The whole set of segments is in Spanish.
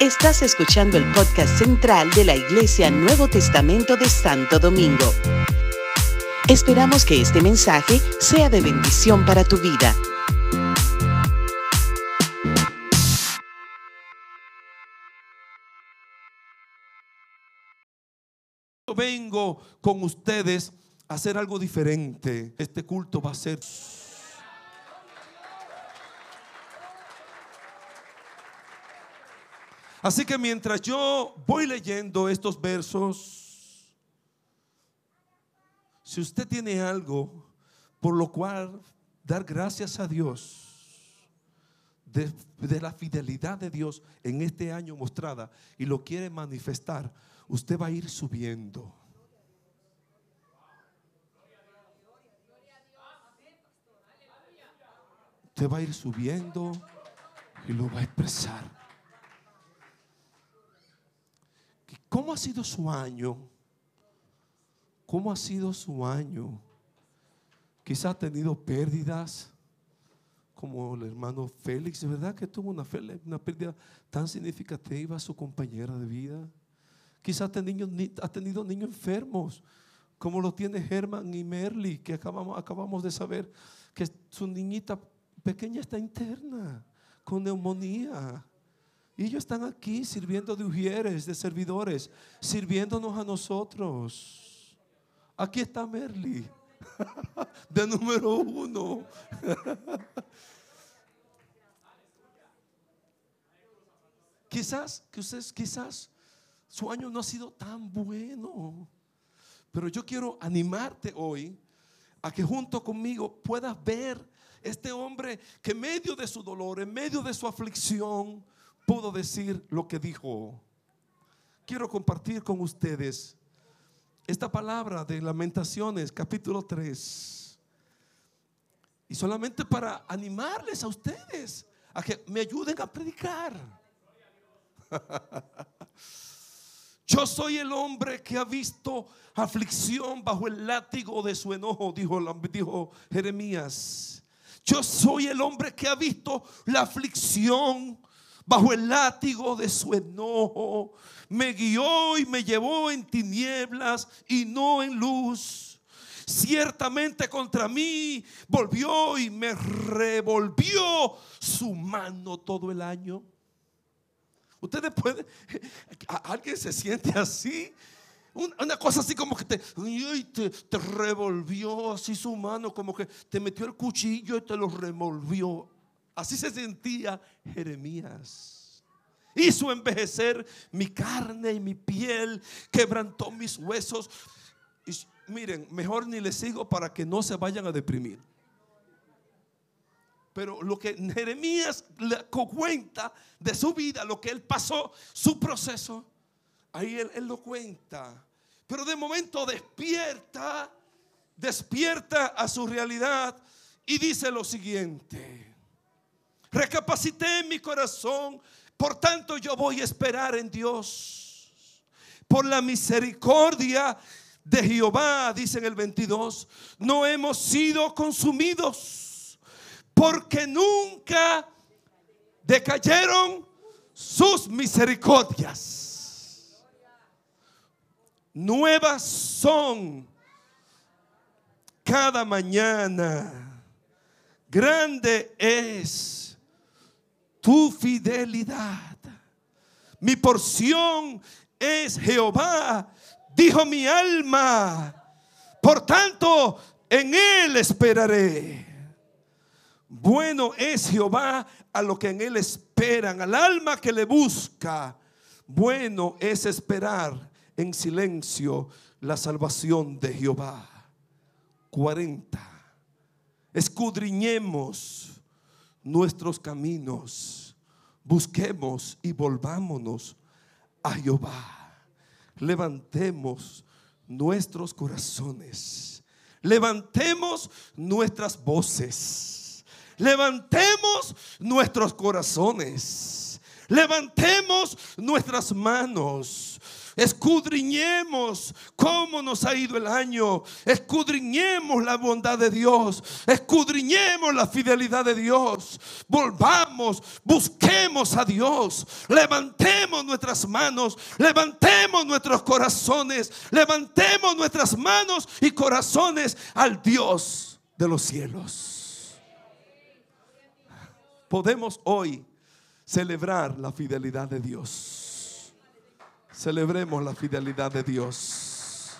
Estás escuchando el podcast central de la Iglesia Nuevo Testamento de Santo Domingo. Esperamos que este mensaje sea de bendición para tu vida. Vengo con ustedes a hacer algo diferente. Este culto va a ser... Así que mientras yo voy leyendo estos versos, si usted tiene algo por lo cual dar gracias a Dios de, la fidelidad de Dios en este año mostrada y lo quiere manifestar, usted va a ir subiendo. Usted va a ir subiendo y lo va a expresar. ¿Cómo ha sido su año? ¿Cómo ha sido su año? Quizá ha tenido pérdidas, como el hermano Félix, ¿verdad que tuvo una, pérdida tan significativa su compañera de vida? Quizá ha tenido, ha tenido niños enfermos, como lo tiene Germán y Merly, que acabamos, acabamos de saber que su niñita pequeña está interna, con neumonía. Y ellos están aquí sirviendo de ujieres, de servidores, sirviéndonos a nosotros. Aquí está Merly, de número uno. quizás, ustedes, quizás su año no ha sido tan bueno. Pero yo quiero animarte hoy a que junto conmigo puedas ver este hombre que en medio de su dolor, en medio de su aflicción, pudo decir lo que dijo. Quiero compartir con ustedes esta palabra de Lamentaciones, capítulo 3. Y solamente para animarles a ustedes a que me ayuden a predicar. Yo soy el hombre que ha visto aflicción bajo el látigo de su enojo, dijo, dijo Jeremías. Yo soy el hombre que ha visto la aflicción bajo el látigo de su enojo. Me guió y me llevó en tinieblas y no en luz. Ciertamente contra mí volvió y me revolvió su mano todo el año. Ustedes pueden, alguien se siente así. Una cosa así como que te, te, revolvió así su mano, como que te metió el cuchillo y te lo revolvió. Así se sentía Jeremías. Hizo envejecer mi carne y mi piel, quebrantó mis huesos. Y miren, mejor ni les sigo para que no se vayan a deprimir. Pero lo que Jeremías le cuenta de su vida, lo que él pasó, su proceso, ahí él, él lo cuenta. Pero de momento despierta, despierta a su realidad y dice lo siguiente. Recapacité en mi corazón. Por tanto, yo voy a esperar en Dios. Por la misericordia de Jehová, dice en el 22, no hemos sido consumidos. Porque nunca decayeron sus misericordias. Nuevas son cada mañana. Grande es tu fidelidad. Mi porción es Jehová, dijo mi alma. Por tanto, en él esperaré. Bueno es Jehová a lo que en él esperan, al alma que le busca. Bueno es esperar en silencio la salvación de Jehová. 40. Escudriñemos nuestros caminos. Busquemos y volvámonos a Jehová. Levantemos nuestros corazones. Levantemos nuestras voces. Levantemos nuestros corazones. Levantemos nuestras manos. Escudriñemos cómo nos ha ido el año. Escudriñemos la bondad de Dios. Escudriñemos la fidelidad de Dios. Volvamos, busquemos a Dios. Levantemos nuestras manos. Levantemos nuestros corazones. Levantemos nuestras manos y corazones al Dios de los cielos. Podemos hoy celebrar la fidelidad de Dios. Celebremos la fidelidad de Dios.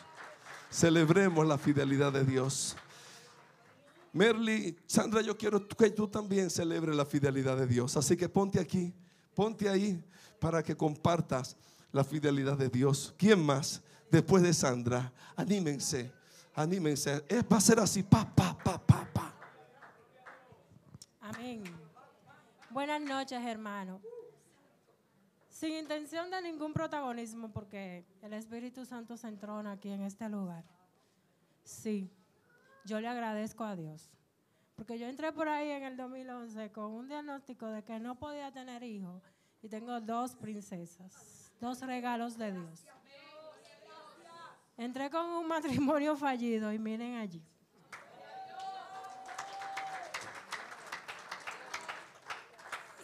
Celebremos la fidelidad de Dios. Merly, Sandra, yo quiero que tú también celebres la fidelidad de Dios. Así que ponte aquí, ponte ahí para que compartas la fidelidad de Dios. ¿Quién más? Después de Sandra, anímense, anímense. va a ser así, pa, pa, pa, pa, pa. Amén. Buenas noches, hermano. Sin intención de ningún protagonismo, porque el Espíritu Santo se entrona aquí en este lugar. Sí, yo le agradezco a Dios. Porque yo entré por ahí en el 2011 con un diagnóstico de que no podía tener hijos y tengo dos princesas, dos regalos de Dios. Entré con un matrimonio fallido y miren allí.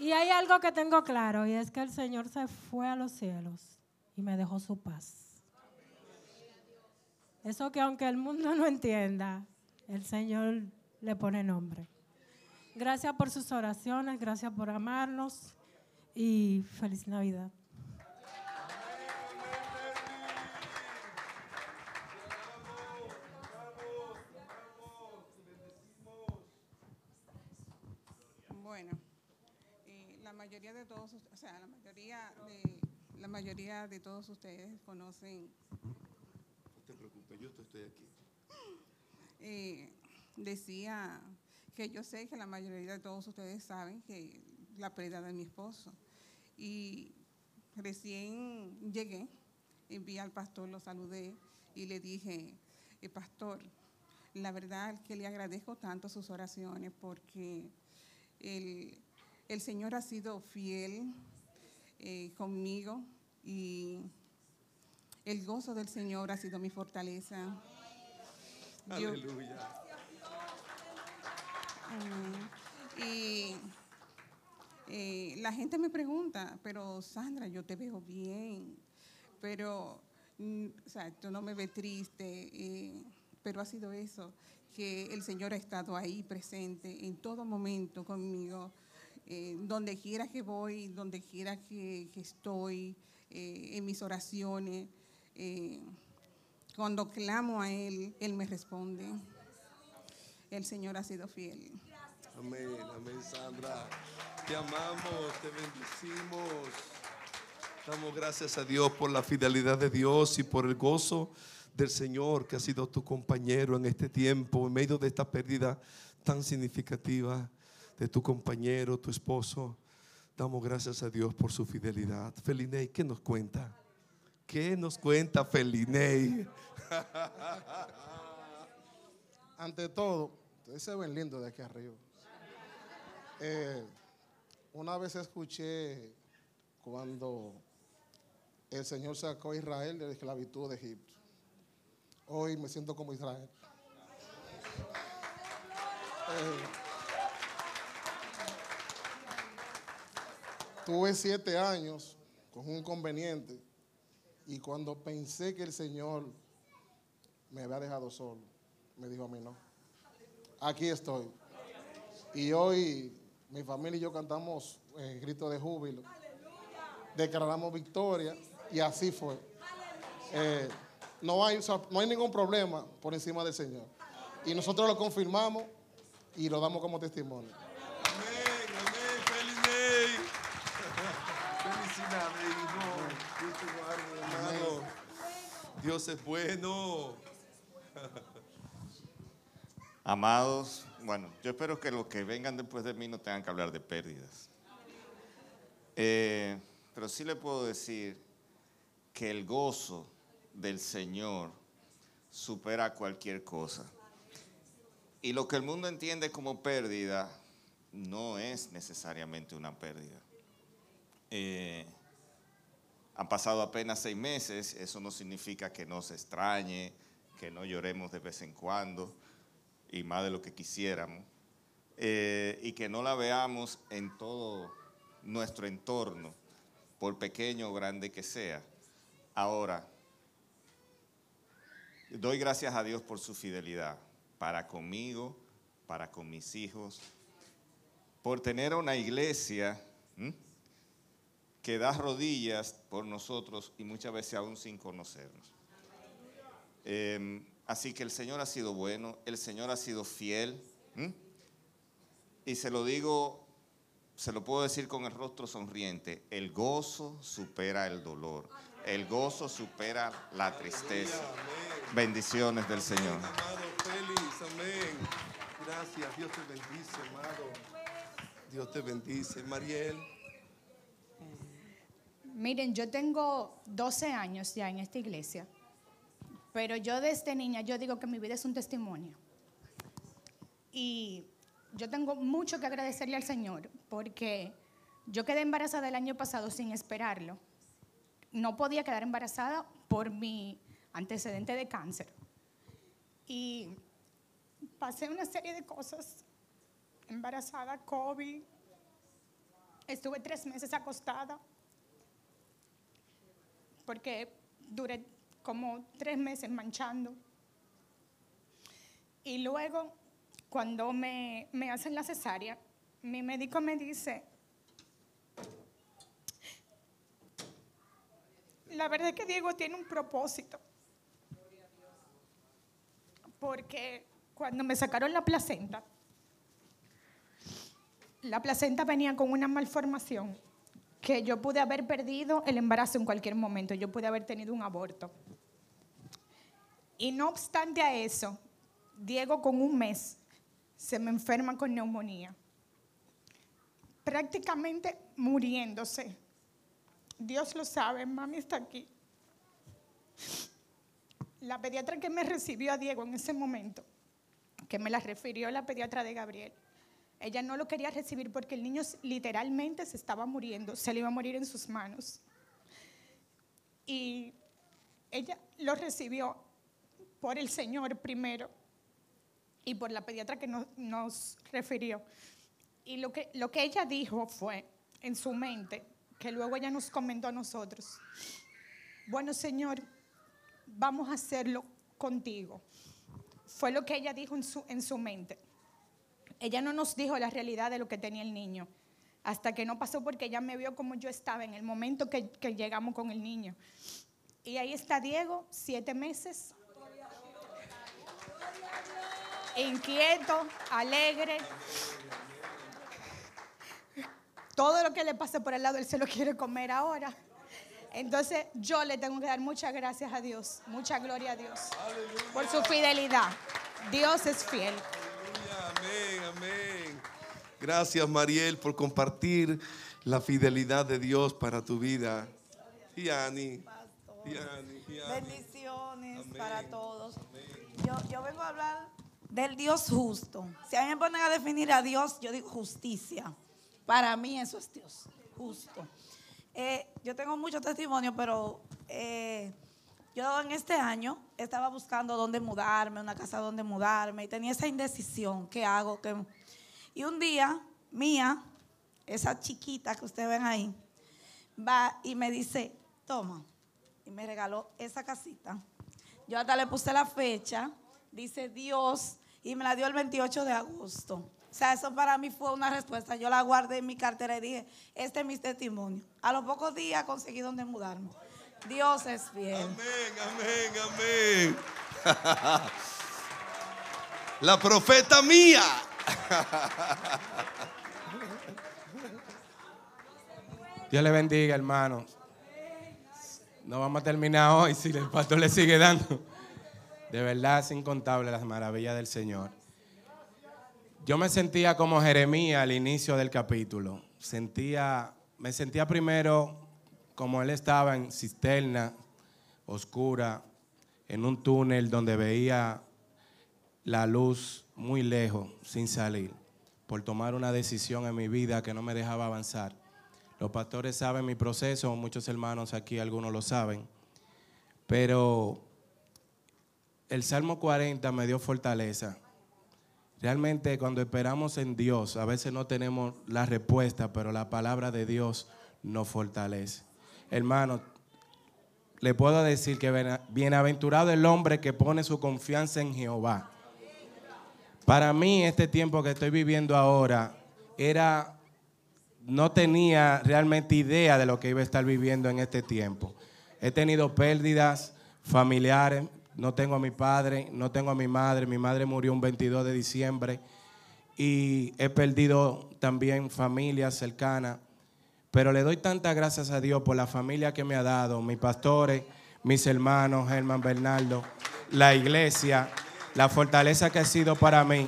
Y hay algo que tengo claro y es que el Señor se fue a los cielos y me dejó su paz. Eso que aunque el mundo no entienda, el Señor le pone nombre. Gracias por sus oraciones, gracias por amarnos y feliz Navidad. Sea, la mayoría de, la mayoría de todos ustedes conocen. No te preocupes, yo estoy aquí. Eh, decía que yo sé que la mayoría de todos ustedes saben que la pérdida de mi esposo. Y recién llegué, vi al pastor, lo saludé y le dije, eh, pastor, la verdad que le agradezco tanto sus oraciones porque el el Señor ha sido fiel eh, conmigo y el gozo del Señor ha sido mi fortaleza. Aleluya. y eh, la gente me pregunta, pero Sandra, yo te veo bien, pero mm, o sea, tú no me ves triste, eh, pero ha sido eso, que el Señor ha estado ahí presente en todo momento conmigo. Eh, donde quiera que voy, donde quiera que, estoy, eh, en mis oraciones, eh, cuando clamo a Él, Él me responde. El Señor ha sido fiel. Amén, amén, Sandra. Te amamos, te bendecimos. Damos gracias a Dios por la fidelidad de Dios y por el gozo del Señor que ha sido tu compañero en este tiempo, en medio de esta pérdida tan significativa de tu compañero, tu esposo. Damos gracias a Dios por su fidelidad. Felinei, ¿qué nos cuenta? ¿Qué nos cuenta Felinei? Ante todo, ustedes se ven lindos de aquí arriba. Eh, una vez escuché cuando el Señor sacó a Israel de la esclavitud de Egipto. Hoy me siento como Israel. Eh, Tuve siete años con un conveniente y cuando pensé que el Señor me había dejado solo, me dijo a mí no. Aquí estoy. Y hoy mi familia y yo cantamos el eh, grito de júbilo. Declaramos victoria y así fue. Eh, no, hay, no hay ningún problema por encima del Señor. Y nosotros lo confirmamos y lo damos como testimonio. Dios es bueno. Amados, bueno, yo espero que los que vengan después de mí no tengan que hablar de pérdidas. Eh, pero sí le puedo decir que el gozo del Señor supera cualquier cosa. Y lo que el mundo entiende como pérdida no es necesariamente una pérdida. Eh, Han pasado apenas seis meses, eso no significa que no se extrañe, que no lloremos de vez en cuando, y más de lo que quisiéramos, eh, y que no la veamos en todo nuestro entorno, por pequeño o grande que sea. Ahora, doy gracias a Dios por su fidelidad para conmigo, para con mis hijos, por tener una iglesia que da rodillas por nosotros y muchas veces aún sin conocernos. Em, así que el Señor ha sido bueno, el Señor ha sido fiel. Y se lo digo, se lo puedo decir con el rostro sonriente, el gozo supera el dolor, el gozo supera la tristeza. Bendiciones del Señor. Amado amén. Gracias, Dios te bendice, amado. Dios te bendice. Mariel. Miren, yo tengo 12 años ya en esta iglesia, pero yo desde niña, yo digo que mi vida es un testimonio. Y yo tengo mucho que agradecerle al Señor, porque yo quedé embarazada el año pasado sin esperarlo. No podía quedar embarazada por mi antecedente de cáncer. Y pasé una serie de cosas, embarazada, COVID, estuve tres meses acostada porque duré como tres meses manchando. Y luego, cuando me, me hacen la cesárea, mi médico me dice, la verdad es que Diego tiene un propósito. Porque cuando me sacaron la placenta, la placenta venía con una malformación que yo pude haber perdido el embarazo en cualquier momento, yo pude haber tenido un aborto. Y no obstante a eso, Diego con un mes se me enferma con neumonía, prácticamente muriéndose. Dios lo sabe, mami está aquí. La pediatra que me recibió a Diego en ese momento, que me la refirió la pediatra de Gabriel, ella no lo quería recibir porque el niño literalmente se estaba muriendo, se le iba a morir en sus manos. Y ella lo recibió por el Señor primero y por la pediatra que nos, refirió. Y lo que, lo que ella dijo fue en su mente, que luego ella nos comentó a nosotros, bueno Señor, vamos a hacerlo contigo. Fue lo que ella dijo en su, en su mente. Ella no nos dijo la realidad de lo que tenía el niño, hasta que no pasó porque ella me vio como yo estaba en el momento que, llegamos con el niño. Y ahí está Diego, siete meses, inquieto, alegre. Todo lo que le pasa por el lado, él se lo quiere comer ahora. Entonces yo le tengo que dar muchas gracias a Dios, mucha gloria a Dios por su fidelidad. Dios es fiel. Gracias, Mariel, por compartir la fidelidad de Dios para tu vida. Y Ani. Bendiciones para todos. Yo, yo vengo a hablar del Dios justo. Si a mí me ponen a definir a Dios, yo digo justicia. Para mí eso es Dios, justo. Eh, yo tengo mucho testimonio, pero eh, yo en este año estaba buscando dónde mudarme, una casa donde mudarme, y tenía esa indecisión, ¿qué hago? ¿Qué? Y un día, Mía, esa chiquita que ustedes ven ahí, va y me dice, toma, y me regaló esa casita. Yo hasta le puse la fecha, dice Dios, y me la dio el 28 de agosto. O sea, eso para mí fue una respuesta. Yo la guardé en mi cartera y dije, este es mi testimonio. A los pocos días conseguí donde mudarme. Dios es fiel. Amén, amén, amén. La profeta mía. Dios le bendiga, hermano. No vamos a terminar hoy si el pastor le sigue dando. De verdad es incontable las maravillas del Señor. Yo me sentía como Jeremías al inicio del capítulo. Sentía, me sentía primero como él estaba en cisterna oscura, en un túnel donde veía la luz muy lejos, sin salir, por tomar una decisión en mi vida que no me dejaba avanzar. Los pastores saben mi proceso, muchos hermanos aquí, algunos lo saben. Pero el Salmo 40 me dio fortaleza. Realmente cuando esperamos en Dios, a veces no tenemos la respuesta, pero la palabra de Dios nos fortalece. Hermano, le puedo decir que bienaventurado el hombre que pone su confianza en Jehová. Para mí este tiempo que estoy viviendo ahora era no tenía realmente idea de lo que iba a estar viviendo en este tiempo. He tenido pérdidas familiares, no tengo a mi padre, no tengo a mi madre, mi madre murió un 22 de diciembre y he perdido también familias cercanas, pero le doy tantas gracias a Dios por la familia que me ha dado, mis pastores, mis hermanos, Germán Bernardo, la iglesia, la fortaleza que ha sido para mí,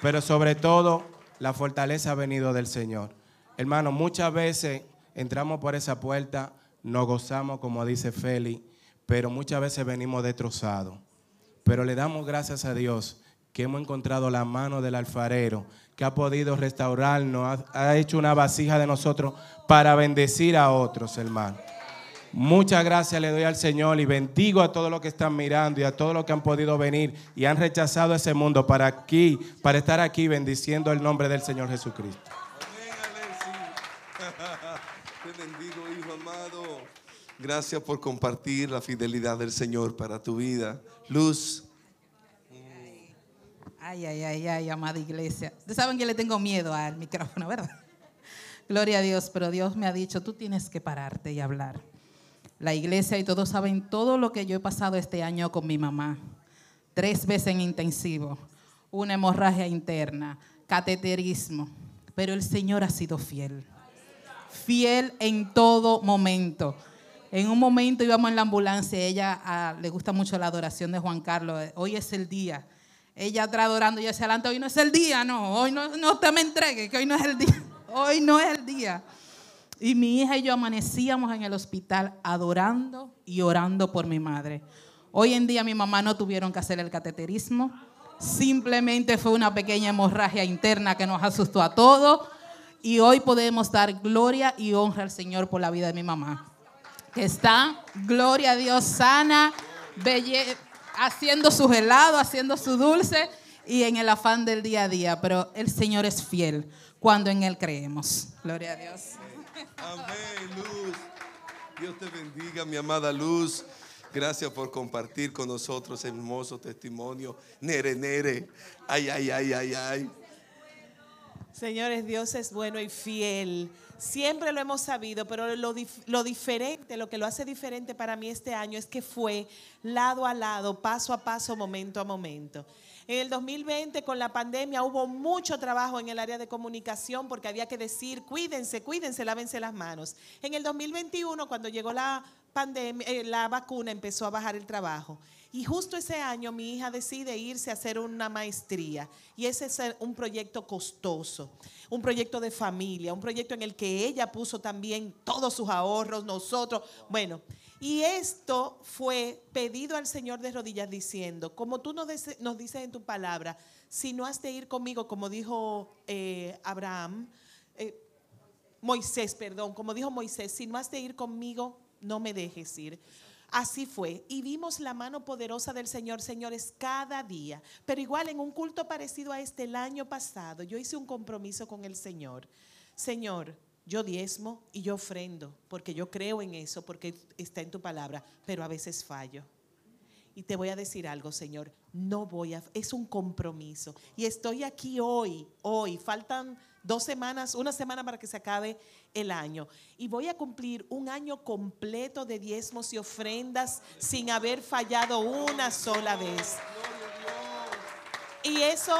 pero sobre todo la fortaleza ha venido del Señor. Hermano, muchas veces entramos por esa puerta, nos gozamos, como dice Feli, pero muchas veces venimos destrozados. Pero le damos gracias a Dios que hemos encontrado la mano del alfarero, que ha podido restaurarnos, ha, hecho una vasija de nosotros para bendecir a otros, hermano. Muchas gracias le doy al Señor y bendigo a todos los que están mirando y a todos los que han podido venir y han rechazado ese mundo para aquí, para estar aquí bendiciendo el nombre del Señor Jesucristo. Gracias por compartir la fidelidad del Señor para tu vida. Luz. Ay, ay, ay, ay, amada iglesia. Ustedes saben que le tengo miedo al micrófono, ¿verdad? Gloria a Dios, pero Dios me ha dicho, tú tienes que pararte y hablar. La iglesia y todos saben todo lo que yo he pasado este año con mi mamá. Tres veces en intensivo, una hemorragia interna, cateterismo, pero el Señor ha sido fiel. Fiel en todo momento. En un momento íbamos en la ambulancia, ella ah, le gusta mucho la adoración de Juan Carlos, hoy es el día. Ella atrás adorando y hacia adelante, hoy no es el día, no, hoy no, no te me entregue, que hoy no es el día, hoy no es el día. Y mi hija y yo amanecíamos en el hospital adorando y orando por mi madre. Hoy en día mi mamá no tuvieron que hacer el cateterismo, simplemente fue una pequeña hemorragia interna que nos asustó a todos y hoy podemos dar gloria y honra al Señor por la vida de mi mamá que está, gloria a Dios, sana, haciendo su helado, haciendo su dulce y en el afán del día a día. Pero el Señor es fiel cuando en Él creemos. Gloria a Dios. Amén, Luz. Dios te bendiga, mi amada Luz. Gracias por compartir con nosotros el hermoso testimonio. Nere, nere. Ay, ay, ay, ay, ay. Señores, Dios es bueno y fiel. Siempre lo hemos sabido, pero lo, lo, diferente, lo que lo hace diferente para mí este año es que fue lado a lado, paso a paso, momento a momento. En el 2020 con la pandemia hubo mucho trabajo en el área de comunicación porque había que decir, cuídense, cuídense, lávense las manos. En el 2021 cuando llegó la pandemia, eh, la vacuna empezó a bajar el trabajo. Y justo ese año mi hija decide irse a hacer una maestría y ese es un proyecto costoso, un proyecto de familia, un proyecto en el que ella puso también todos sus ahorros, nosotros, bueno, y esto fue pedido al Señor de rodillas diciendo, como tú nos, dices en tu palabra, si no has de ir conmigo, como dijo eh, Abraham, eh, Moisés, perdón, como dijo Moisés, si no has de ir conmigo, no me dejes ir. Así fue. Y vimos la mano poderosa del Señor, señores, cada día. Pero igual en un culto parecido a este el año pasado, yo hice un compromiso con el Señor. Señor, yo diezmo y yo ofrendo, porque yo creo en eso, porque está en tu palabra, pero a veces fallo. Y te voy a decir algo, Señor, no voy a, es un compromiso. Y estoy aquí hoy, hoy, faltan dos semanas, una semana para que se acabe el año. Y voy a cumplir un año completo de diezmos y ofrendas sin haber fallado una sola vez. Y eso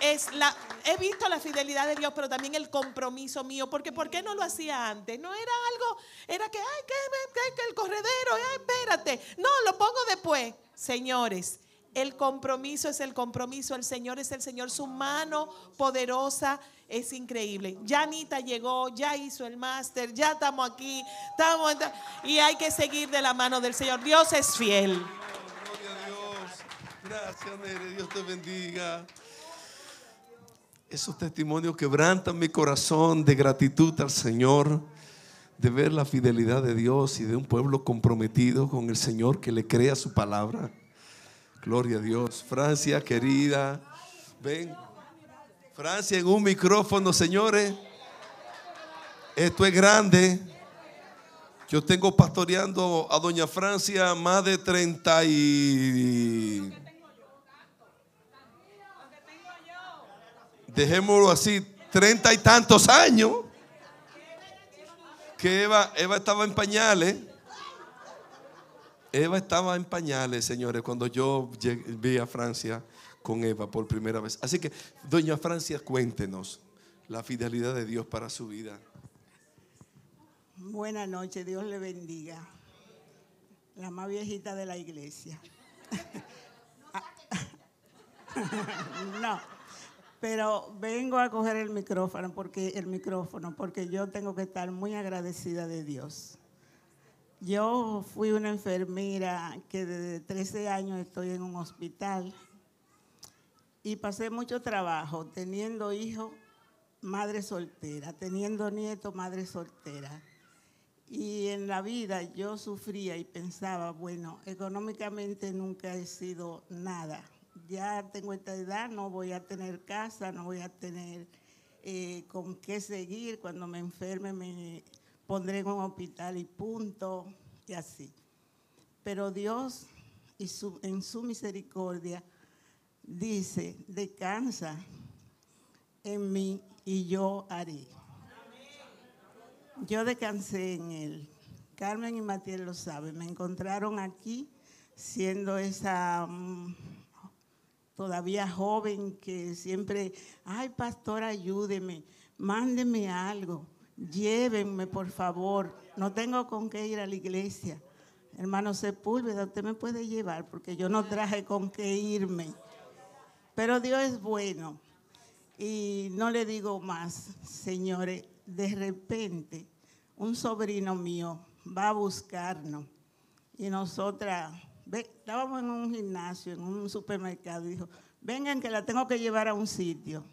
es la, he visto la fidelidad de Dios, pero también el compromiso mío, porque ¿por qué no lo hacía antes? No era algo, era que, ay, que, que el corredero, ay, espérate, no, lo pongo después. Señores, el compromiso es el compromiso, el Señor es el Señor, su mano poderosa es increíble. Ya Anita llegó, ya hizo el máster, ya estamos aquí, estamos y hay que seguir de la mano del Señor. Dios es fiel. Dios. Gracias, Nere, Dios te bendiga. Esos testimonios quebrantan mi corazón de gratitud al Señor. de ver la fidelidad de Dios y de un pueblo comprometido con el Señor que le crea su palabra. Gloria a Dios. Francia, querida, ven. Francia en un micrófono, señores. Esto es grande. Yo tengo pastoreando a Doña Francia más de 30 y... Dejémoslo así, treinta y tantos años que Eva, estaba en pañales. Eva estaba en pañales, señores, cuando yo vi a Francia con Eva por primera vez. Así que, doña Francia, cuéntenos la fidelidad de Dios para su vida. Buenas noches, Dios le bendiga. La más viejita de la iglesia. no, pero vengo a coger el micrófono porque el micrófono porque yo tengo que estar muy agradecida de Dios. Yo fui una enfermera que desde 13 años estoy en un hospital y pasé mucho trabajo teniendo hijos, madre soltera, teniendo nietos, madre soltera. Y en la vida yo sufría y pensaba, bueno, económicamente nunca he sido nada. Ya tengo esta edad, no voy a tener casa, no voy a tener eh, con qué seguir. Cuando me enferme me pondré en un hospital y punto, y así. Pero Dios, en su misericordia, dice, descansa en mí y yo haré. Yo descansé en él. Carmen y Matías lo saben. Me encontraron aquí siendo esa mm, todavía joven que siempre, ay pastor, ayúdeme, mándeme algo, llévenme por favor. No tengo con qué ir a la iglesia. Hermano Sepúlveda, usted me puede llevar porque yo no traje con qué irme. Pero Dios es bueno. Y no le digo más, señores, de repente un sobrino mío va a buscarnos y nosotras, estábamos en un gimnasio, en un supermercado, y dijo, vengan que la tengo que llevar a un sitio.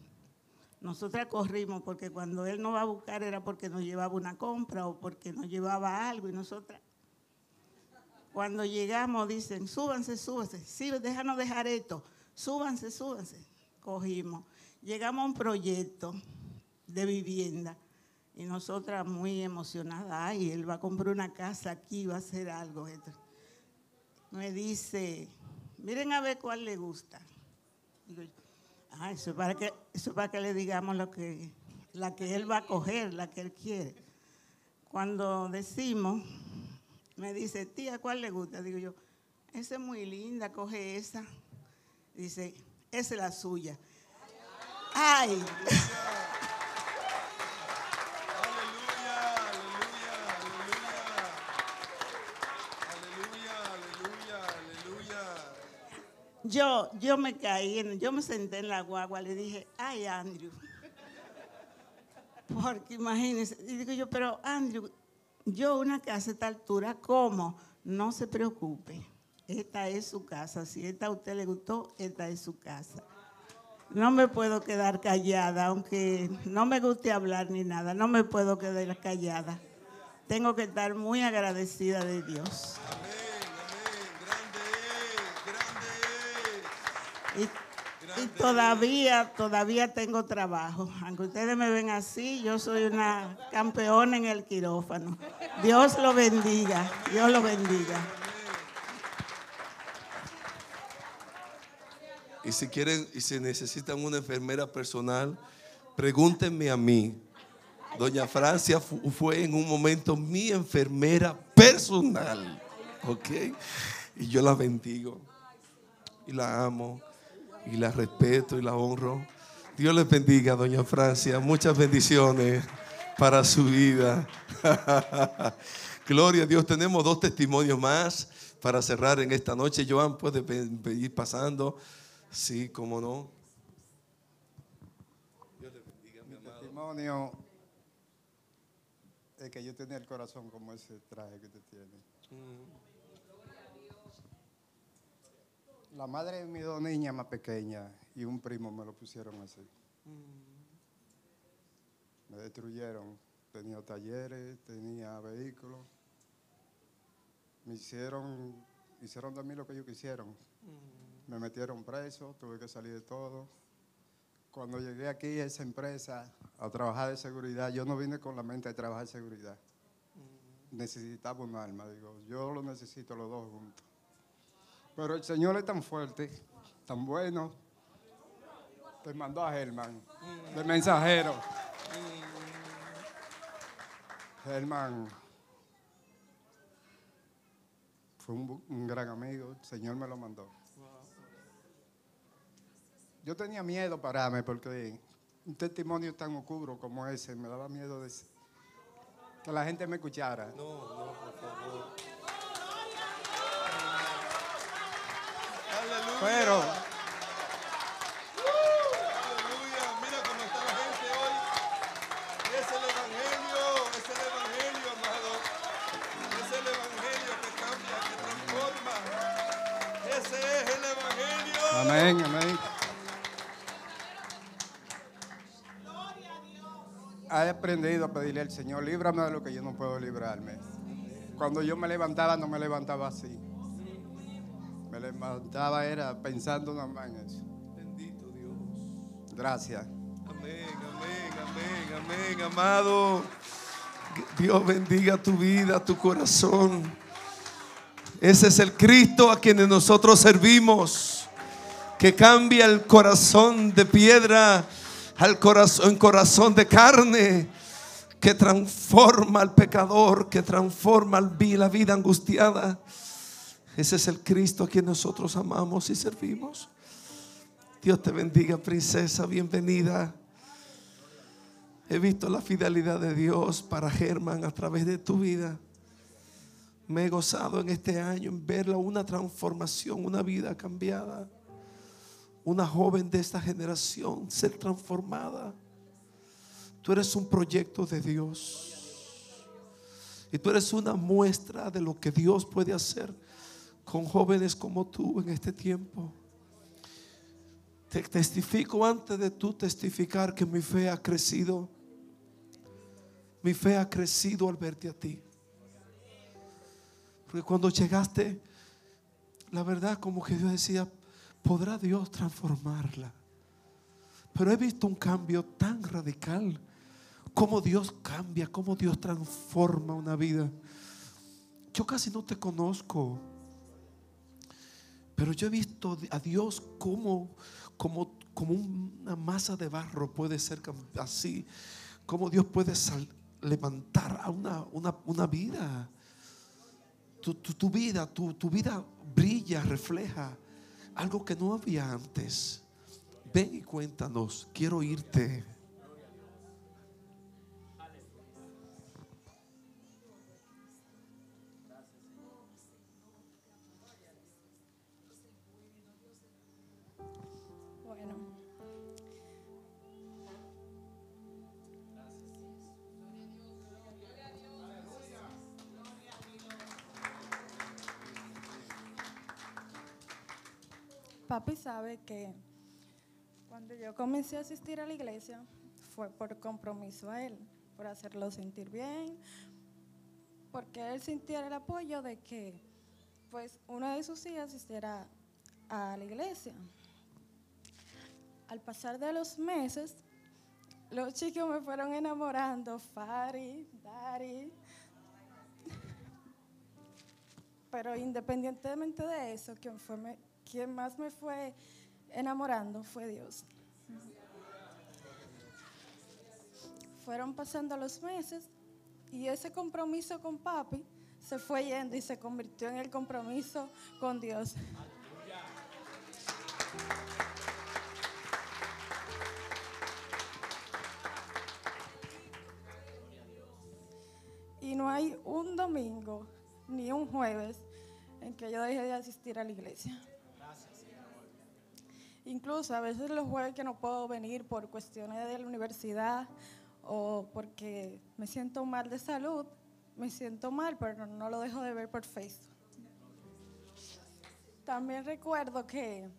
Nosotras corrimos porque cuando él nos va a buscar era porque nos llevaba una compra o porque nos llevaba algo y nosotras, cuando llegamos dicen, súbanse, súbanse, sí, déjanos dejar esto, súbanse, súbanse. Cogimos. Llegamos a un proyecto de vivienda y nosotras muy emocionadas, ay, él va a comprar una casa aquí, va a hacer algo. Me dice, miren a ver cuál le gusta. Digo, ah, eso es para que, eso para que le digamos lo que, la que él va a coger, la que él quiere. Cuando decimos, me dice, tía, ¿cuál le gusta? Digo yo, esa es muy linda, coge esa. Dice, esa es la suya. Ay. Yo, yo me caí, yo me senté en la guagua, le dije, ay Andrew, porque imagínense, y digo yo, pero Andrew, yo una casa a esta altura, ¿cómo? No se preocupe, esta es su casa, si esta a usted le gustó, esta es su casa. No me puedo quedar callada, aunque no me guste hablar ni nada, no me puedo quedar callada. Tengo que estar muy agradecida de Dios. Y, todavía, todavía tengo trabajo. Aunque ustedes me ven así, yo soy una campeona en el quirófano. Dios lo bendiga, Dios lo bendiga. Y si quieren y si necesitan una enfermera personal, pregúntenme a mí. Doña Francia fue en un momento mi enfermera personal. ¿Ok? Y yo la bendigo. Y la amo y la respeto y la honro. Dios les bendiga, doña Francia. Muchas bendiciones para su vida. Gloria a Dios. Tenemos dos testimonios más para cerrar en esta noche. Joan puede ir pasando. Sí, cómo no. Dios le bendiga, mi, testimonio es que yo tenía el corazón como ese traje que usted tiene. Mm. La madre de mis dos niñas más pequeñas y un primo me lo pusieron así. Me destruyeron. Tenía talleres, tenía me hicieron, hicieron de mí lo que ellos quisieron. Me metieron preso, tuve que salir de todo. Cuando llegué aquí a esa empresa a trabajar de seguridad, yo no vine con la mente de trabajar de seguridad. Necesitaba un alma, digo, yo lo necesito los dos juntos. Pero el Señor es tan fuerte, tan bueno. Te mandó a Germán, de mensajero. Germán fue un, gran amigo, el Señor me lo mandó. Yo tenía miedo pararme porque un testimonio tan oscuro como ese me daba miedo de que la gente me escuchara. No, no, por favor. Aleluya. Pero Aleluya. Mira cómo está la gente hoy. Es el evangelio, es el evangelio, amado. Es el evangelio que cambia, que transforma. Ese es el evangelio. Amén, amén. He aprendido a pedirle al Señor, líbrame de lo que yo no puedo librarme. Cuando yo me levantaba, no me levantaba así. Me levantaba era pensando en eso. Bendito Dios. Gracias. Amén, amén, amén, amén, amado. Dios bendiga tu vida, tu corazón. Ese es el Cristo a quien nosotros servimos, que cambia el corazón de piedra al corazón, corazón de carne, que transforma al pecador, que transforma la vida angustiada. Ese es el Cristo a quien nosotros amamos y servimos. Dios te bendiga, princesa, bienvenida. He visto la fidelidad de Dios para Germán a través de tu vida. Me he gozado en este año en verla una transformación, una vida cambiada. Una joven de esta generación ser transformada. Tú eres un proyecto de Dios. Y tú eres una muestra de lo que Dios puede hacer con jóvenes como tú en este tiempo. Te testifico antes de tú testificar que mi fe ha crecido. Mi fe ha crecido al verte a ti. Porque cuando llegaste, la verdad como que Dios decía, ¿podrá Dios transformarla? Pero he visto un cambio tan radical. Cómo Dios cambia, cómo Dios transforma una vida. Yo casi no te conozco. Pero yo he visto a Dios como, como, como una masa de barro puede ser así. Como Dios puede levantar una, una, una vida. Tu, tu- vida, tu, tu vida brilla, refleja algo que no había antes. Ven y cuéntanos, quiero oírte. Papi sabe que cuando yo comencé a asistir a la iglesia fue por compromiso a él, por hacerlo sentir bien, porque él sintiera el apoyo de que pues una de sus hijas asistiera a la iglesia. Al pasar de los meses, los chicos me fueron enamorando, Fari, Dari. Pero independientemente de eso, quien, fue quien más me fue enamorando fue Dios. Fueron pasando los meses y ese compromiso con papi se fue yendo y se convirtió en el compromiso con Dios. Y no hay un domingo ni un jueves en que yo deje de asistir a la iglesia. Incluso a veces los jueves que no puedo venir por cuestiones de la universidad o porque me siento mal de salud, me siento mal, pero no lo dejo de ver por Facebook. También recuerdo que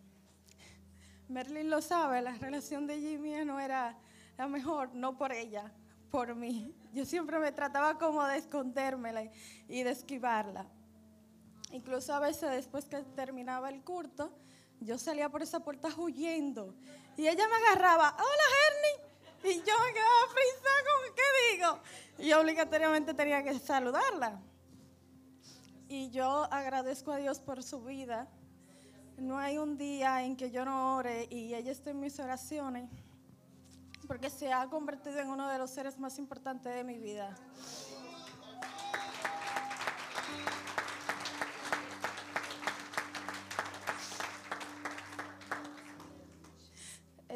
Merlin lo sabe, la relación de Jimmy no era la mejor, no por ella, por mí. Yo siempre me trataba como de escondérmela y- de esquivarla. Incluso a veces después que terminaba el culto, yo salía por esa puerta huyendo. Y ella me agarraba, hola Herni. Y yo me quedaba frisada con qué digo. Y yo obligatoriamente tenía que saludarla. Y yo agradezco a Dios por su vida. No hay un día en que yo no ore y ella esté en mis oraciones, porque se ha convertido en uno de los seres más importantes de mi vida.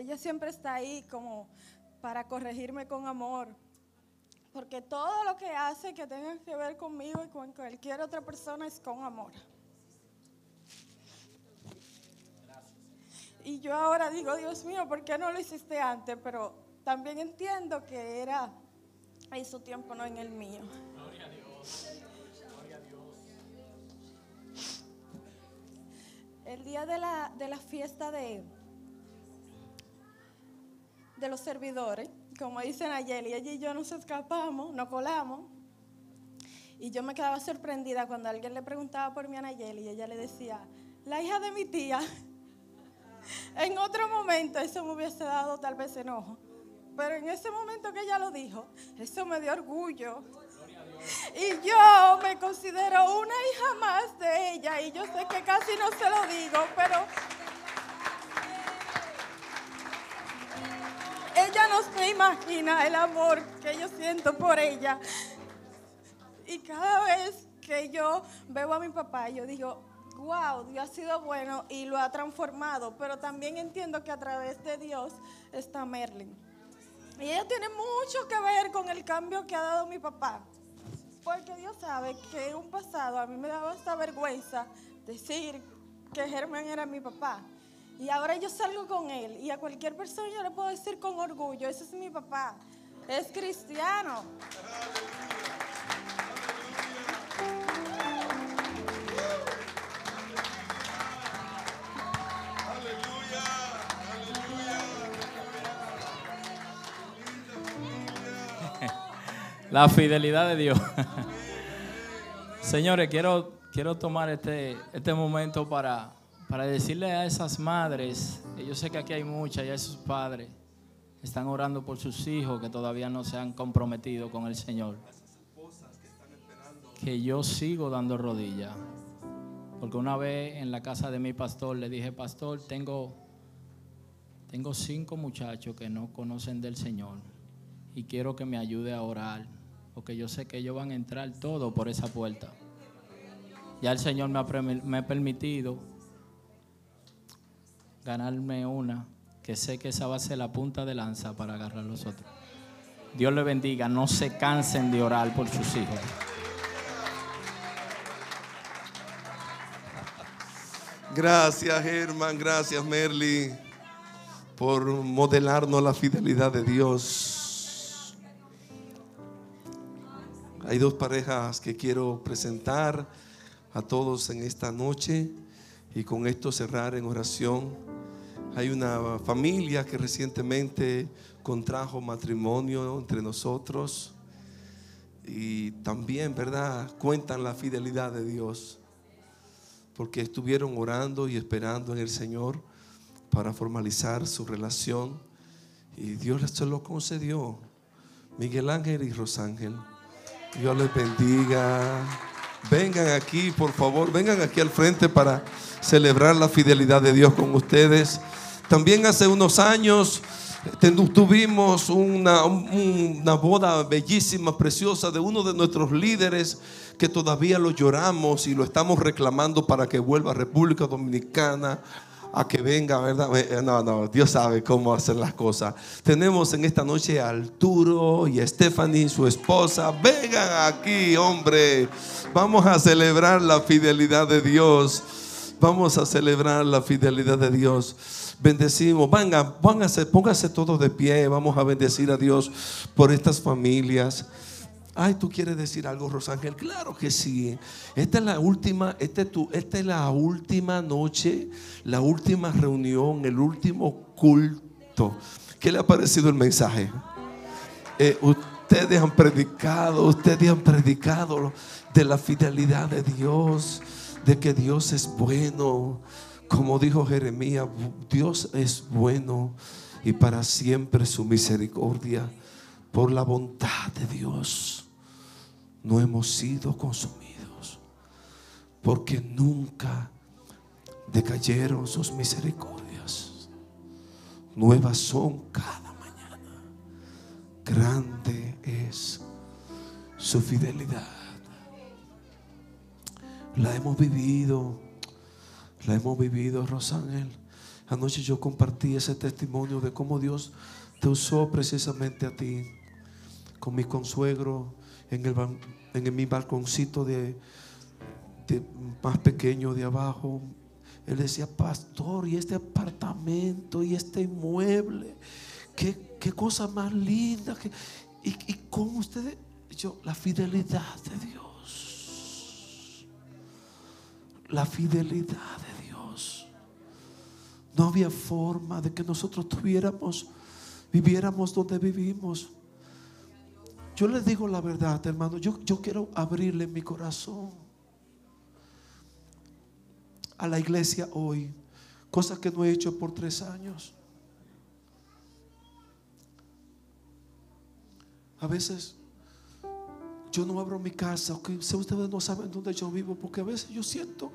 Ella siempre está ahí como para corregirme con amor, porque todo lo que hace que tenga que ver conmigo y con cualquier otra persona es con amor. Y yo ahora digo, Dios mío, ¿por qué no lo hiciste antes? Pero también entiendo que era en su tiempo, no en el mío. Gloria a Dios. Gloria a Dios. El día de la, de la fiesta de, de los servidores, como dicen ayer, y ella y yo nos escapamos, nos colamos. Y yo me quedaba sorprendida cuando alguien le preguntaba por mi Anayeli y ella le decía, la hija de mi tía. En otro momento eso me hubiese dado tal vez enojo. Pero en ese momento que ella lo dijo, eso me dio orgullo. Y yo me considero una hija más de ella y yo sé que casi no se lo digo, pero no se imagina el amor que yo siento por ella. Y cada vez que yo veo a mi papá, yo digo, wow, Dios ha sido bueno y lo ha transformado, pero también entiendo que a través de Dios está Merlin. Y ella tiene mucho que ver con el cambio que ha dado mi papá. Porque Dios sabe que en un pasado a mí me daba esta vergüenza decir que Germán era mi papá. Y ahora yo salgo con él y a cualquier persona yo le puedo decir con orgullo, ese es mi papá, es cristiano. La fidelidad de Dios. Señores, quiero, quiero tomar este, este momento para, para decirle a esas madres, yo sé que aquí hay muchas, y a esos padres, están orando por sus hijos que todavía no se han comprometido con el Señor. Que yo sigo dando rodillas. Porque una vez en la casa de mi pastor le dije, pastor, tengo, tengo cinco muchachos que no conocen del Señor y quiero que me ayude a orar, porque yo sé que ellos van a entrar todo por esa puerta. Ya el Señor me ha permitido ganarme una, que sé que esa va a ser la punta de lanza para agarrar los otros. Dios le bendiga, no se cansen de orar por sus hijos. Gracias, Germán. Gracias, Merly, por modelarnos la fidelidad de Dios. Hay dos parejas que quiero presentar a todos en esta noche y con esto cerrar en oración. Hay una familia que recientemente contrajo matrimonio entre nosotros y también, ¿verdad? Cuentan la fidelidad de Dios porque estuvieron orando y esperando en el Señor para formalizar su relación y Dios se lo concedió. Miguel Ángel y Rosángel, Dios les bendiga. Vengan aquí, por favor, vengan aquí al frente para celebrar la fidelidad de Dios con ustedes. También hace unos años tuvimos una, un- una boda bellísima, preciosa de uno de nuestros líderes que todavía lo lloramos y lo estamos reclamando para que vuelva a República Dominicana a que venga, ¿verdad? Eh, No, no, Dios sabe cómo hacer las cosas. Tenemos en esta noche a Arturo y a Stephanie, su esposa. Vengan aquí, hombre. Vamos a celebrar la fidelidad de Dios. Vamos a celebrar la fidelidad de Dios. Bendecimos. Vengan, pónganse, pónganse todos de pie. Vamos a bendecir a Dios por estas familias. Ay, ¿tú quieres decir algo, Rosángel? Claro que sí. Esta es la última, este esta es la última noche, la última reunión, el último culto. ¿Qué le ha parecido el mensaje? Eh, ustedes han predicado, ustedes han predicado de la fidelidad de Dios, de que Dios es bueno. Como dijo Jeremías, Dios es bueno y para siempre su misericordia. Por la bondad de Dios no hemos sido consumidos, porque nunca decayeron sus misericordias. Nuevas son cada mañana. Grande es su fidelidad. La hemos vivido, la hemos vivido, Rosángel. Anoche yo compartí ese testimonio de cómo Dios te usó precisamente a ti, con mi consuegro en, el, en mi balconcito de, más pequeño de abajo. Él decía, pastor, y este apartamento y este inmueble, qué, qué cosa más linda. y, y cómo ustedes, yo, la fidelidad de Dios. La fidelidad de Dios. No había forma de que nosotros tuviéramos, viviéramos donde vivimos. Yo les digo la verdad, hermano. Yo, yo quiero abrirle mi corazón a la iglesia hoy. Cosa que no he hecho por tres años. A veces yo no abro mi casa, ustedes no saben dónde yo vivo, porque a veces yo siento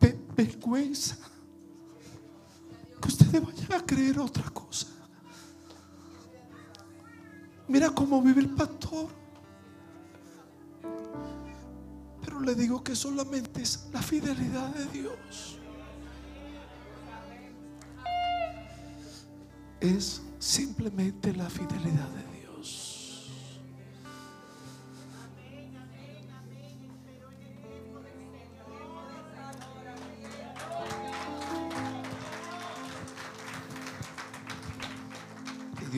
ve- vergüenza que ustedes vayan a creer otra cosa. Mira cómo vive el pastor. Pero le digo que solamente es la fidelidad de Dios. Es simplemente la fidelidad de Dios.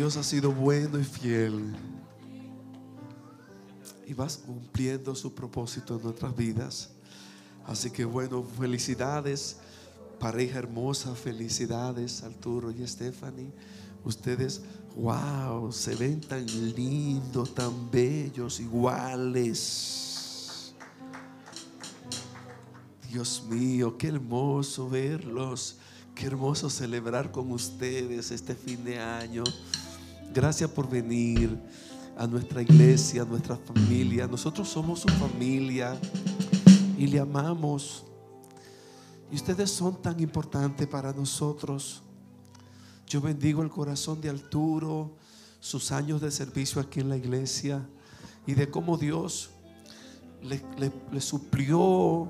Dios ha sido bueno y fiel. Y vas cumpliendo su propósito en nuestras vidas. Así que bueno, felicidades, pareja hermosa, felicidades Arturo y Stephanie. Ustedes, wow, se ven tan lindos, tan bellos, iguales. Dios mío, qué hermoso verlos. Qué hermoso celebrar con ustedes este fin de año. Gracias por venir a nuestra iglesia, a nuestra familia. Nosotros somos su familia y le amamos. Y ustedes son tan importantes para nosotros. Yo bendigo el corazón de Arturo, sus años de servicio aquí en la iglesia y de cómo Dios le, le- le suplió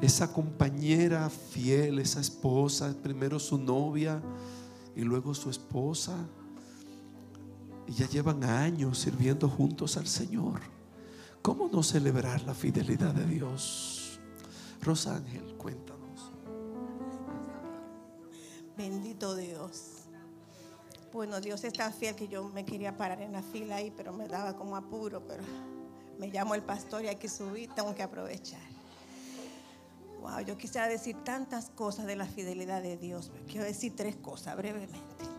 esa compañera fiel, esa esposa, primero su novia y luego su esposa. Y ya llevan años sirviendo juntos al Señor. ¿Cómo no celebrar la fidelidad de Dios? Rosángel, cuéntanos. Bendito Dios. Bueno, Dios es tan fiel que yo me quería parar en la fila ahí, pero me daba como apuro, pero me llamó el pastor y hay que subir, tengo que aprovechar. Wow, yo quisiera decir tantas cosas de la fidelidad de Dios, quiero decir tres cosas brevemente.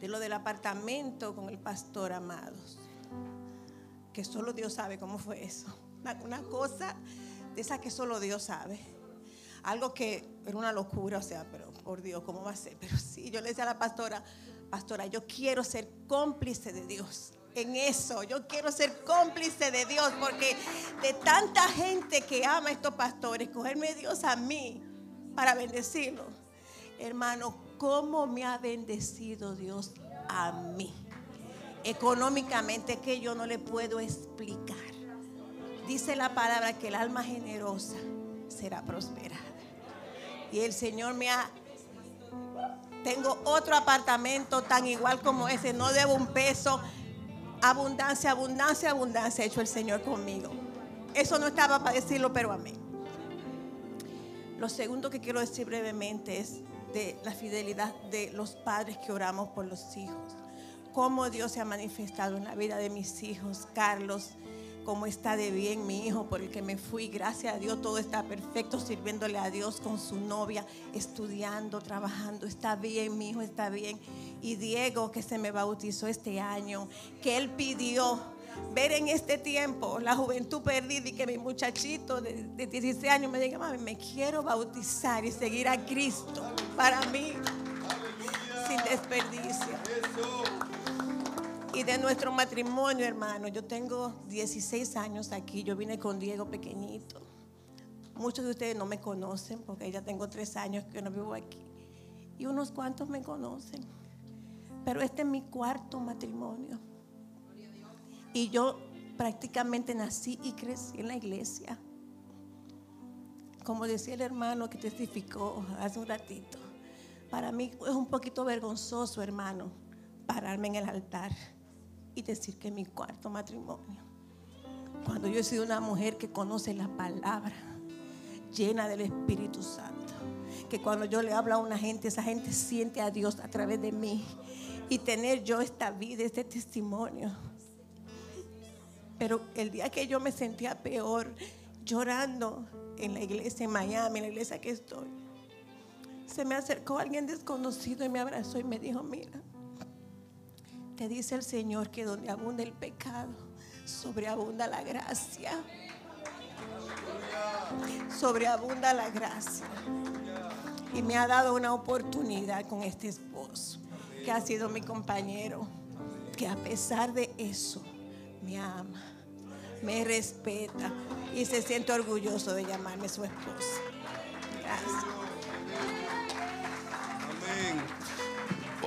De lo del apartamento con el pastor, amados, que solo Dios sabe cómo fue eso. Una, cosa de esa que solo Dios sabe. Algo que era una locura, o sea, pero por Dios, ¿cómo va a ser? Pero sí, yo le decía a la pastora, pastora, yo quiero ser cómplice de Dios en eso. Yo quiero ser cómplice de Dios porque de tanta gente que ama a estos pastores, cogerme Dios a mí para bendecirlo. Hermano, ¿cómo me ha bendecido Dios a mí? Económicamente que yo no le puedo explicar. Dice la palabra que el alma generosa será prosperada. Y el Señor me ha... Tengo otro apartamento tan igual como ese, no debo un peso. Abundancia, abundancia, abundancia ha hecho el Señor conmigo. Eso no estaba para decirlo, pero amén. Lo segundo que quiero decir brevemente es de la fidelidad de los padres que oramos por los hijos. Cómo Dios se ha manifestado en la vida de mis hijos, Carlos, cómo está de bien mi hijo por el que me fui. Gracias a Dios todo está perfecto, sirviéndole a Dios con su novia, estudiando, trabajando. Está bien, mi hijo está bien. Y Diego, que se me bautizó este año, que él pidió ver en este tiempo la juventud perdida y que mi muchachito de, de 16 años me diga, mami, me quiero bautizar y seguir a Cristo. Para mí, sin desperdicio. Y de nuestro matrimonio, hermano, yo tengo 16 años aquí, yo vine con Diego pequeñito. Muchos de ustedes no me conocen porque ya tengo tres años que no vivo aquí. Y unos cuantos me conocen. Pero este es mi cuarto matrimonio. Y yo prácticamente nací y crecí en la iglesia. Como decía el hermano que testificó hace un ratito. Para mí es un poquito vergonzoso, hermano, pararme en el altar y decir que mi cuarto matrimonio. Cuando yo he sido una mujer que conoce la palabra, llena del Espíritu Santo. Que cuando yo le hablo a una gente, esa gente siente a Dios a través de mí. Y tener yo esta vida, este testimonio. Pero el día que yo me sentía peor, llorando en la iglesia en Miami, en la iglesia que estoy, se me acercó alguien desconocido y me abrazó y me dijo, mira, te dice el Señor que donde abunda el pecado, sobreabunda la gracia. Sobreabunda la gracia. Y me ha dado una oportunidad con este esposo, que ha sido mi compañero, que a pesar de eso me ama, me respeta y se siente orgulloso de llamarme su esposa. Gracias.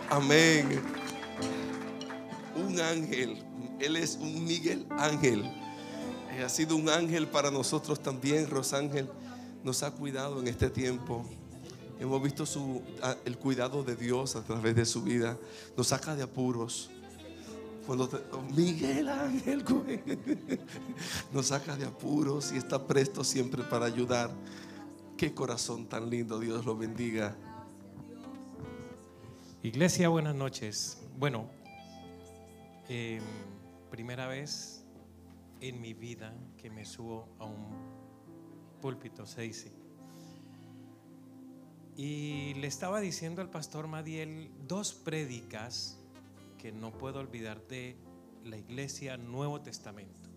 Amén. Un ángel. Él es un Miguel Ángel. Eh, Ha sido un ángel para nosotros también. Rosángel nos ha cuidado en este tiempo. Hemos visto su, el cuidado de Dios a través de su vida. Nos saca de apuros. Miguel Ángel nos saca de apuros y está presto siempre para ayudar. Qué corazón tan lindo. Dios lo bendiga. Iglesia, buenas noches. Bueno, eh, primera vez en mi vida que me subo a un púlpito, se dice. Y le estaba diciendo al pastor Madiel dos prédicas no puedo olvidar de la iglesia Nuevo Testamento.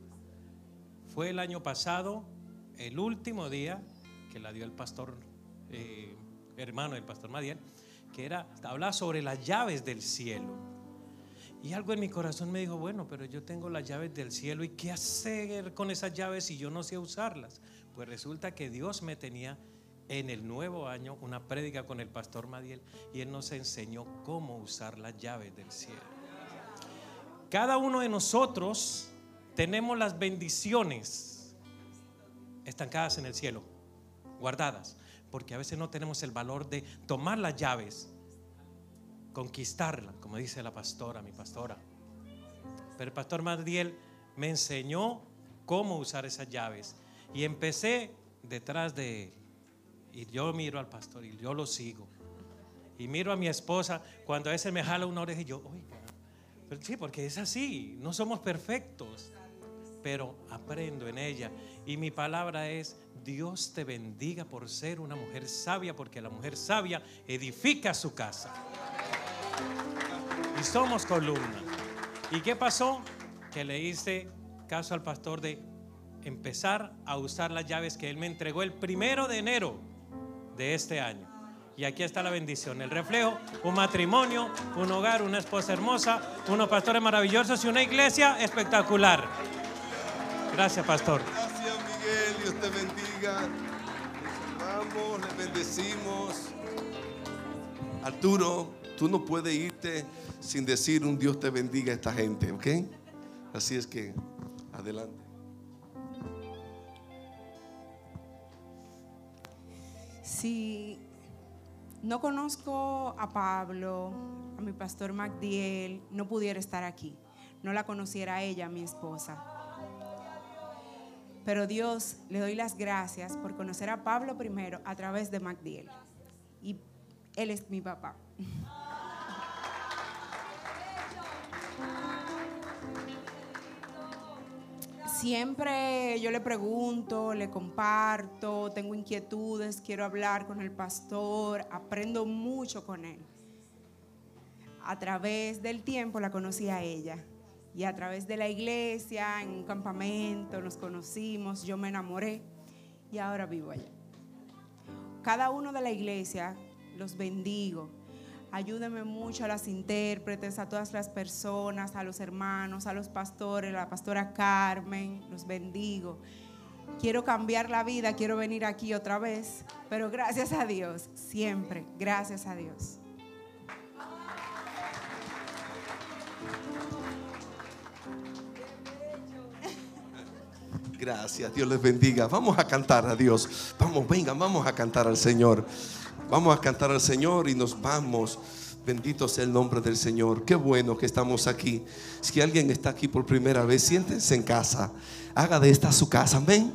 Fue el año pasado, el último día que la dio el pastor, eh, hermano del pastor Madiel, que era, hablaba sobre las llaves del cielo. Y algo en mi corazón me dijo, bueno, pero yo tengo las llaves del cielo y qué hacer con esas llaves si yo no sé usarlas. Pues resulta que Dios me tenía en el nuevo año una prédica con el pastor Madiel y él nos enseñó cómo usar las llaves del cielo. Cada uno de nosotros tenemos las bendiciones estancadas en el cielo, guardadas, porque a veces no tenemos el valor de tomar las llaves, conquistarlas, como dice la pastora, mi pastora. Pero el pastor Madiel me enseñó cómo usar esas llaves y empecé detrás de él. Y yo miro al pastor y yo lo sigo. Y miro a mi esposa cuando a veces me jala una oreja y yo, oiga, sí, porque es así, no somos perfectos, pero aprendo en ella. Y mi palabra es, Dios te bendiga por ser una mujer sabia, porque la mujer sabia edifica su casa. Y somos columna. ¿Y qué pasó? Que le hice caso al pastor de empezar a usar las llaves que él me entregó el primero de enero de este año. Y aquí está la bendición, el reflejo, un matrimonio, un hogar, una esposa hermosa, unos pastores maravillosos y una iglesia espectacular. Gracias, pastor. Gracias, Miguel. Dios te bendiga. Les amamos, les bendecimos. Arturo, tú no puedes irte sin decir un Dios te bendiga a esta gente, ¿ok? Así es que, adelante. Si no conozco a Pablo, a mi pastor Magdiel, no pudiera estar aquí. No la conociera ella, mi esposa. Pero Dios, le doy las gracias por conocer a Pablo primero a través de Magdiel. Y él es mi papá. Siempre yo le pregunto, le comparto, tengo inquietudes, quiero hablar con el pastor, aprendo mucho con él. A través del tiempo la conocí a ella Y a través de la iglesia, en un campamento, nos conocimos, yo me enamoré y ahora vivo allá. Cada uno de la iglesia los bendigo. Ayúdenme mucho a las intérpretes, a todas las personas, a los hermanos, a los pastores, a la pastora Carmen, los bendigo. Quiero cambiar la vida, quiero venir aquí otra vez, pero gracias a Dios, siempre, gracias a Dios. Gracias, Dios les bendiga. Vamos a cantar a Dios. Vamos, vengan, vamos a cantar al Señor. Vamos a cantar al Señor y nos vamos. Bendito sea el nombre del Señor. Qué bueno que estamos aquí. Si alguien está aquí por primera vez, siéntense en casa. Haga de esta su casa. Amén.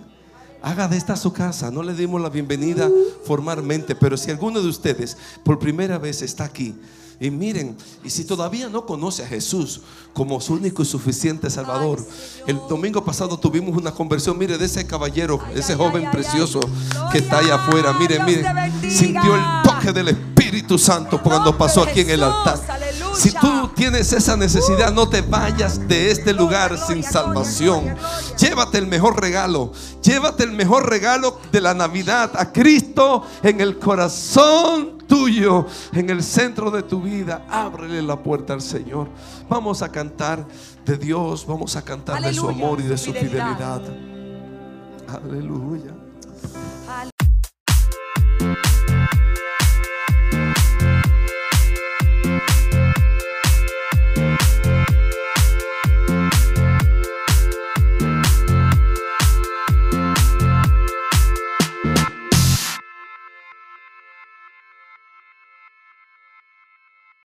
Haga de esta su casa. No le dimos la bienvenida formalmente, pero si alguno de ustedes por primera vez está aquí, y miren, y si todavía no conoce a Jesús como su único y suficiente Salvador, el domingo pasado tuvimos una conversión, mire, de ese caballero, ese joven precioso que está allá afuera, mire, mire, sintió el toque del Espíritu Santo cuando pasó aquí en el altar. Si tú tienes esa necesidad, no te vayas de este lugar sin salvación. Llévate el mejor regalo. Llévate el mejor regalo de la Navidad a Cristo en el corazón tuyo, en el centro de tu vida. Ábrele la puerta al Señor. Vamos a cantar de Dios, vamos a cantar de su amor y de su fidelidad. Aleluya.